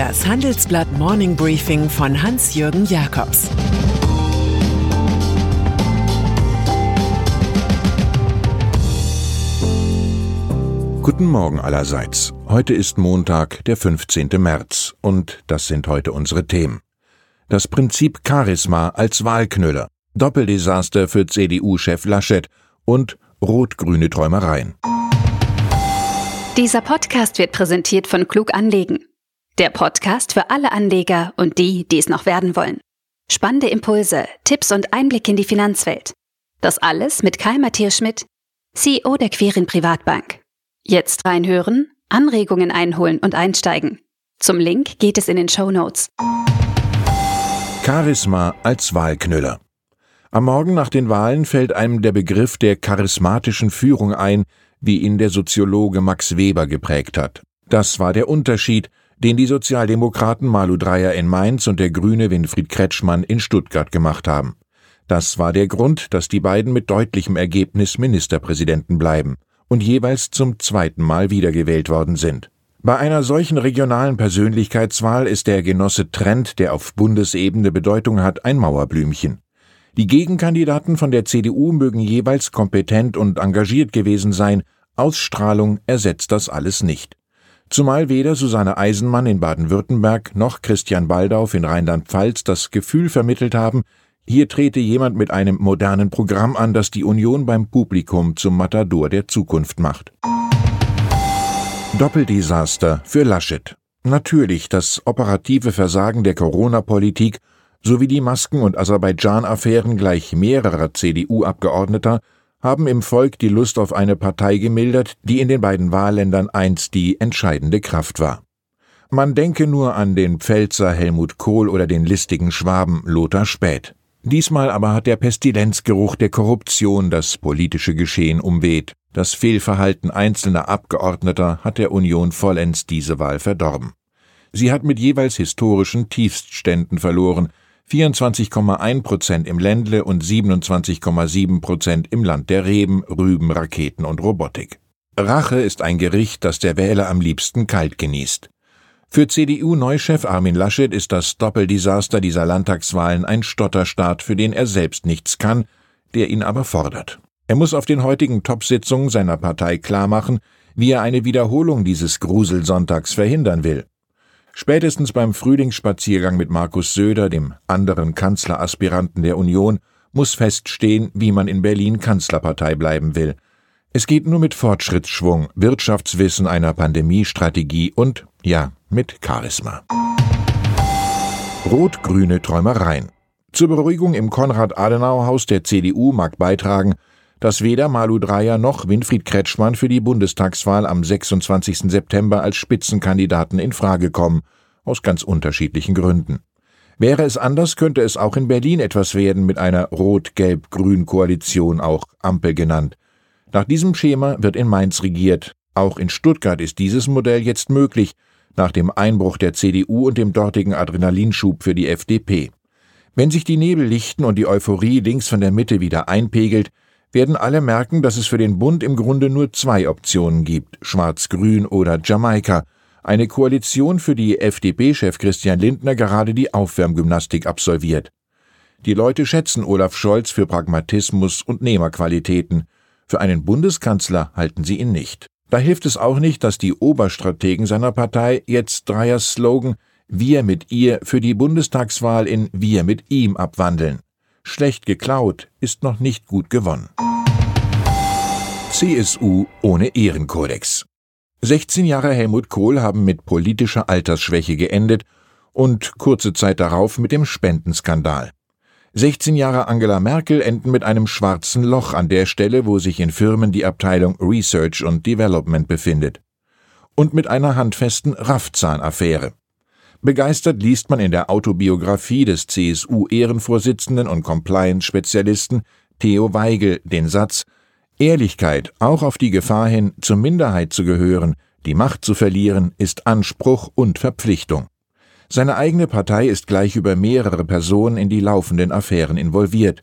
Das Handelsblatt Morning Briefing von Hans-Jürgen Jakobs Guten Morgen allerseits. Heute ist Montag, der 15. März, und das sind heute unsere Themen. Das Prinzip Charisma als Wahlknüller, Doppeldesaster für CDU-Chef Laschet und rot-grüne Träumereien. Dieser Podcast wird präsentiert von Klug Anlegen. Der Podcast für alle Anleger und die, die es noch werden wollen. Spannende Impulse, Tipps und Einblick in die Finanzwelt. Das alles mit Kai Matthias Schmidt, CEO der Querin Privatbank. Jetzt reinhören, Anregungen einholen und einsteigen. Zum Link geht es in den Show Notes. Charisma als Wahlknüller. Am Morgen nach den Wahlen fällt einem der Begriff der charismatischen Führung ein, wie ihn der Soziologe Max Weber geprägt hat. Das war der Unterschied, den die Sozialdemokraten Malu Dreyer in Mainz und der Grüne Winfried Kretschmann in Stuttgart gemacht haben. Das war der Grund, dass die beiden mit deutlichem Ergebnis Ministerpräsidenten bleiben und jeweils zum zweiten Mal wiedergewählt worden sind. Bei einer solchen regionalen Persönlichkeitswahl ist der Genosse Trend, der auf Bundesebene Bedeutung hat, ein Mauerblümchen. Die Gegenkandidaten von der CDU mögen jeweils kompetent und engagiert gewesen sein, Ausstrahlung ersetzt das alles nicht. Zumal weder Susanne Eisenmann in Baden-Württemberg noch Christian Baldauf in Rheinland-Pfalz das Gefühl vermittelt haben, hier trete jemand mit einem modernen Programm an, das die Union beim Publikum zum Matador der Zukunft macht. Doppeldesaster für Laschet. Natürlich das operative Versagen der Corona-Politik sowie die Masken- und Aserbaidschan-Affären gleich mehrerer CDU-Abgeordneter haben im Volk die Lust auf eine Partei gemildert, die in den beiden Wahlländern einst die entscheidende Kraft war. Man denke nur an den Pfälzer Helmut Kohl oder den listigen Schwaben Lothar Späth. Diesmal aber hat der Pestilenzgeruch der Korruption das politische Geschehen umweht. Das Fehlverhalten einzelner Abgeordneter hat der Union vollends diese Wahl verdorben. Sie hat mit jeweils historischen Tiefstständen verloren, 24,1 Prozent im Ländle und 27,7 Prozent im Land der Reben, Rüben, Raketen und Robotik. Rache ist ein Gericht, das der Wähler am liebsten kalt genießt. Für CDU-Neuchef Armin Laschet ist das Doppeldesaster dieser Landtagswahlen ein Stotterstart, für den er selbst nichts kann, der ihn aber fordert. Er muss auf den heutigen Top-Sitzungen seiner Partei klarmachen, wie er eine Wiederholung dieses Gruselsonntags verhindern will. Spätestens beim Frühlingsspaziergang mit Markus Söder, dem anderen Kanzleraspiranten der Union, muss feststehen, wie man in Berlin Kanzlerpartei bleiben will. Es geht nur mit Fortschrittsschwung, Wirtschaftswissen einer Pandemiestrategie und, ja, mit Charisma. Rot-grüne Träumereien. Zur Beruhigung im Konrad-Adenauer-Haus der CDU mag beitragen, dass weder Malu Dreyer noch Winfried Kretschmann für die Bundestagswahl am 26. September als Spitzenkandidaten in Frage kommen, aus ganz unterschiedlichen Gründen. Wäre es anders, könnte es auch in Berlin etwas werden mit einer Rot-Gelb-Grün-Koalition, auch Ampel genannt. Nach diesem Schema wird in Mainz regiert. Auch in Stuttgart ist dieses Modell jetzt möglich, nach dem Einbruch der CDU und dem dortigen Adrenalinschub für die FDP. Wenn sich die Nebel lichten und die Euphorie links von der Mitte wieder einpegelt, werden alle merken, dass es für den Bund im Grunde nur zwei Optionen gibt, Schwarz-Grün oder Jamaika, eine Koalition, für die FDP-Chef Christian Lindner gerade die Aufwärmgymnastik absolviert. Die Leute schätzen Olaf Scholz für Pragmatismus und Nehmerqualitäten, für einen Bundeskanzler halten sie ihn nicht. Da hilft es auch nicht, dass die Oberstrategen seiner Partei jetzt Dreyers Slogan Wir mit ihr für die Bundestagswahl in Wir mit ihm abwandeln. Schlecht geklaut ist noch nicht gut gewonnen. CSU ohne Ehrenkodex. 16 Jahre Helmut Kohl haben mit politischer Altersschwäche geendet und kurze Zeit darauf mit dem Spendenskandal. 16 Jahre Angela Merkel enden mit einem schwarzen Loch an der Stelle, wo sich in Firmen die Abteilung Research und Development befindet. Und mit einer handfesten Raffzahn-Affäre. Begeistert liest man in der Autobiografie des CSU-Ehrenvorsitzenden und Compliance-Spezialisten Theo Weigel den Satz Ehrlichkeit, auch auf die Gefahr hin, zur Minderheit zu gehören, die Macht zu verlieren, ist Anspruch und Verpflichtung. Seine eigene Partei ist gleich über mehrere Personen in die laufenden Affären involviert.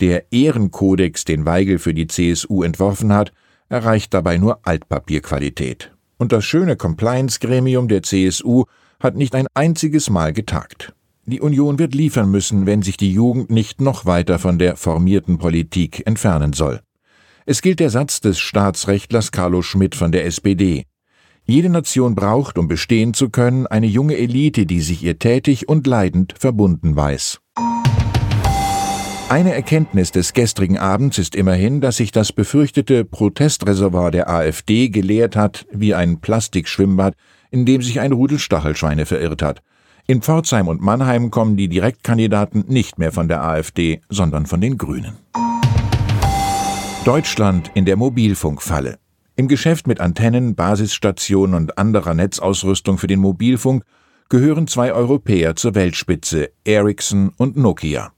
Der Ehrenkodex, den Weigel für die CSU entworfen hat, erreicht dabei nur Altpapierqualität. Und das schöne Compliance-Gremium der CSU hat nicht ein einziges Mal getagt. Die Union wird liefern müssen, wenn sich die Jugend nicht noch weiter von der formierten Politik entfernen soll. Es gilt der Satz des Staatsrechtlers Carlo Schmidt von der SPD. Jede Nation braucht, um bestehen zu können, eine junge Elite, die sich ihr tätig und leidend verbunden weiß. Eine Erkenntnis des gestrigen Abends ist immerhin, dass sich das befürchtete Protestreservoir der AfD geleert hat wie ein Plastikschwimmbad, in dem sich ein Rudel Stachelschweine verirrt hat. In Pforzheim und Mannheim kommen die Direktkandidaten nicht mehr von der AfD, sondern von den Grünen. Deutschland in der Mobilfunkfalle. Im Geschäft mit Antennen, Basisstationen und anderer Netzausrüstung für den Mobilfunk gehören zwei Europäer zur Weltspitze, Ericsson und Nokia.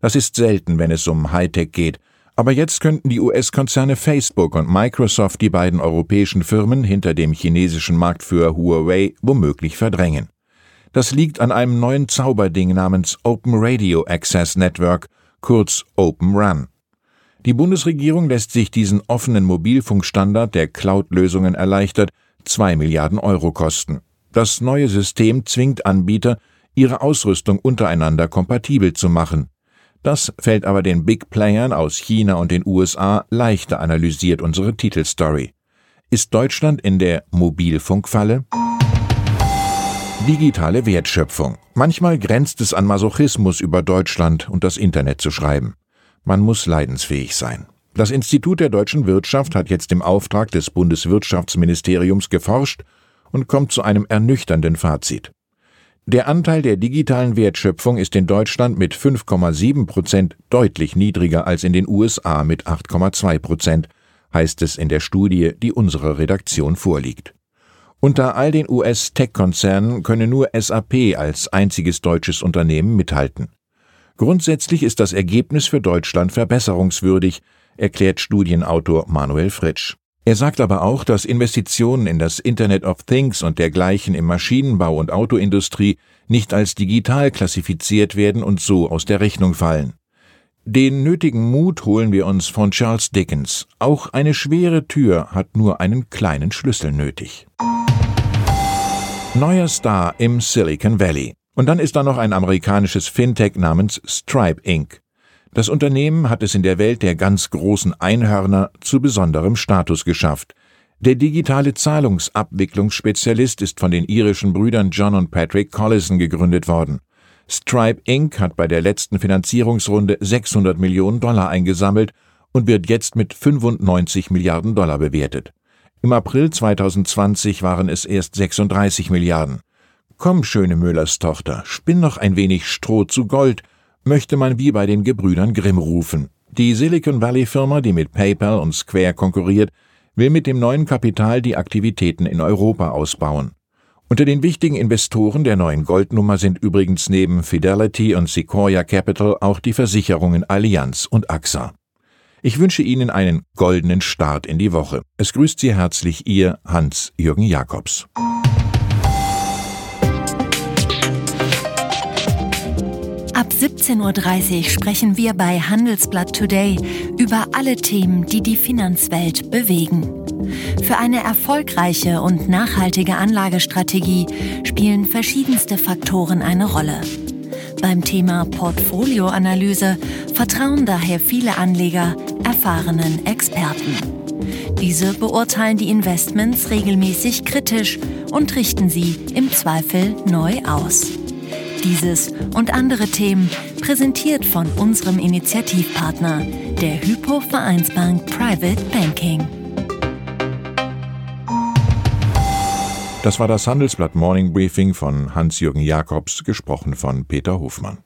Das ist selten, wenn es um Hightech geht, aber jetzt könnten die US-Konzerne Facebook und Microsoft die beiden europäischen Firmen hinter dem chinesischen Marktführer Huawei womöglich verdrängen. Das liegt an einem neuen Zauberding namens Open Radio Access Network, kurz Open Run. Die Bundesregierung lässt sich diesen offenen Mobilfunkstandard, der Cloud-Lösungen erleichtert, zwei Milliarden Euro kosten. Das neue System zwingt Anbieter, ihre Ausrüstung untereinander kompatibel zu machen. Das fällt aber den Big Playern aus China und den USA leichter, analysiert unsere Titelstory. Ist Deutschland in der Mobilfunkfalle? Digitale Wertschöpfung. Manchmal grenzt es an Masochismus über Deutschland und das Internet zu schreiben. Man muss leidensfähig sein. Das Institut der deutschen Wirtschaft hat jetzt im Auftrag des Bundeswirtschaftsministeriums geforscht und kommt zu einem ernüchternden Fazit. Der Anteil der digitalen Wertschöpfung ist in Deutschland mit 5,7 Prozent deutlich niedriger als in den USA mit 8,2 Prozent, heißt es in der Studie, die unserer Redaktion vorliegt. Unter all den US-Tech-Konzernen könne nur SAP als einziges deutsches Unternehmen mithalten. Grundsätzlich ist das Ergebnis für Deutschland verbesserungswürdig, erklärt Studienautor Manuel Fritsch. Er sagt aber auch, dass Investitionen in das Internet of Things und dergleichen im Maschinenbau und Autoindustrie nicht als digital klassifiziert werden und so aus der Rechnung fallen. Den nötigen Mut holen wir uns von Charles Dickens. Auch eine schwere Tür hat nur einen kleinen Schlüssel nötig. Neuer Star im Silicon Valley. Und dann ist da noch ein amerikanisches Fintech namens Stripe Inc. Das Unternehmen hat es in der Welt der ganz großen Einhörner zu besonderem Status geschafft. Der digitale Zahlungsabwicklungsspezialist ist von den irischen Brüdern John und Patrick Collison gegründet worden. Stripe Inc. hat bei der letzten Finanzierungsrunde 600 Millionen Dollar eingesammelt und wird jetzt mit 95 Milliarden Dollar bewertet. Im April 2020 waren es erst 36 Milliarden. Komm, schöne Müllers Tochter, spinn noch ein wenig Stroh zu Gold, möchte man wie bei den Gebrüdern Grimm rufen. Die Silicon Valley Firma, die mit PayPal und Square konkurriert, will mit dem neuen Kapital die Aktivitäten in Europa ausbauen. Unter den wichtigen Investoren der neuen Goldnummer sind übrigens neben Fidelity und Sequoia Capital auch die Versicherungen Allianz und AXA. Ich wünsche Ihnen einen goldenen Start in die Woche. Es grüßt Sie herzlich Ihr Hans-Jürgen Jakobs. Ab 17.30 Uhr sprechen wir bei Handelsblatt Today über alle Themen, die die Finanzwelt bewegen. Für eine erfolgreiche und nachhaltige Anlagestrategie spielen verschiedenste Faktoren eine Rolle. Beim Thema Portfolioanalyse vertrauen daher viele Anleger erfahrenen Experten. Diese beurteilen die Investments regelmäßig kritisch und richten sie im Zweifel neu aus. Dieses und andere Themen präsentiert von unserem Initiativpartner, der Hypo Vereinsbank Private Banking. Das war das Handelsblatt Morning Briefing von Hans-Jürgen Jakobs, gesprochen von Peter Hofmann.